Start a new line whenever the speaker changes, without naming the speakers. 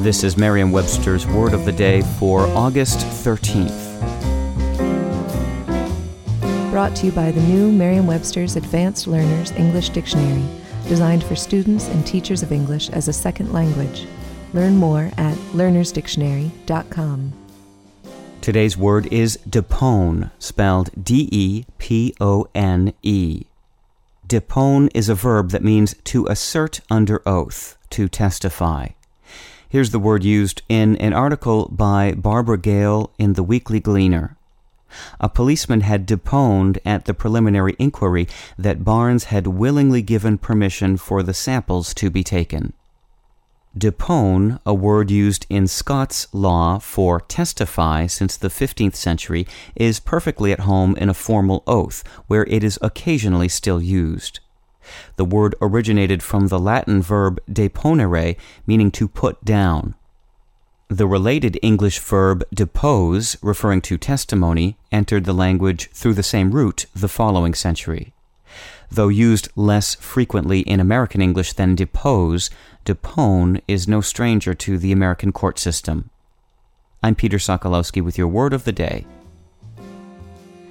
This is Merriam Webster's Word of the Day for August 13th.
Brought to you by the new Merriam Webster's Advanced Learners English Dictionary, designed for students and teachers of English as a second language. Learn more at learnersdictionary.com.
Today's word is depone, spelled D E P O N E. Depone is a verb that means to assert under oath, to testify. Here's the word used in an article by Barbara Gayle in the Weekly Gleaner. A policeman had deponed at the preliminary inquiry that Barnes had willingly given permission for the samples to be taken. Depone, a word used in Scots law for testify since the 15th century, is perfectly at home in a formal oath, where it is occasionally still used. The word originated from the Latin verb deponere, meaning to put down. The related English verb depose, referring to testimony, entered the language through the same root the following century. Though used less frequently in American English than depose, depone is no stranger to the American court system. I'm Peter Sokolowski with your word of the day.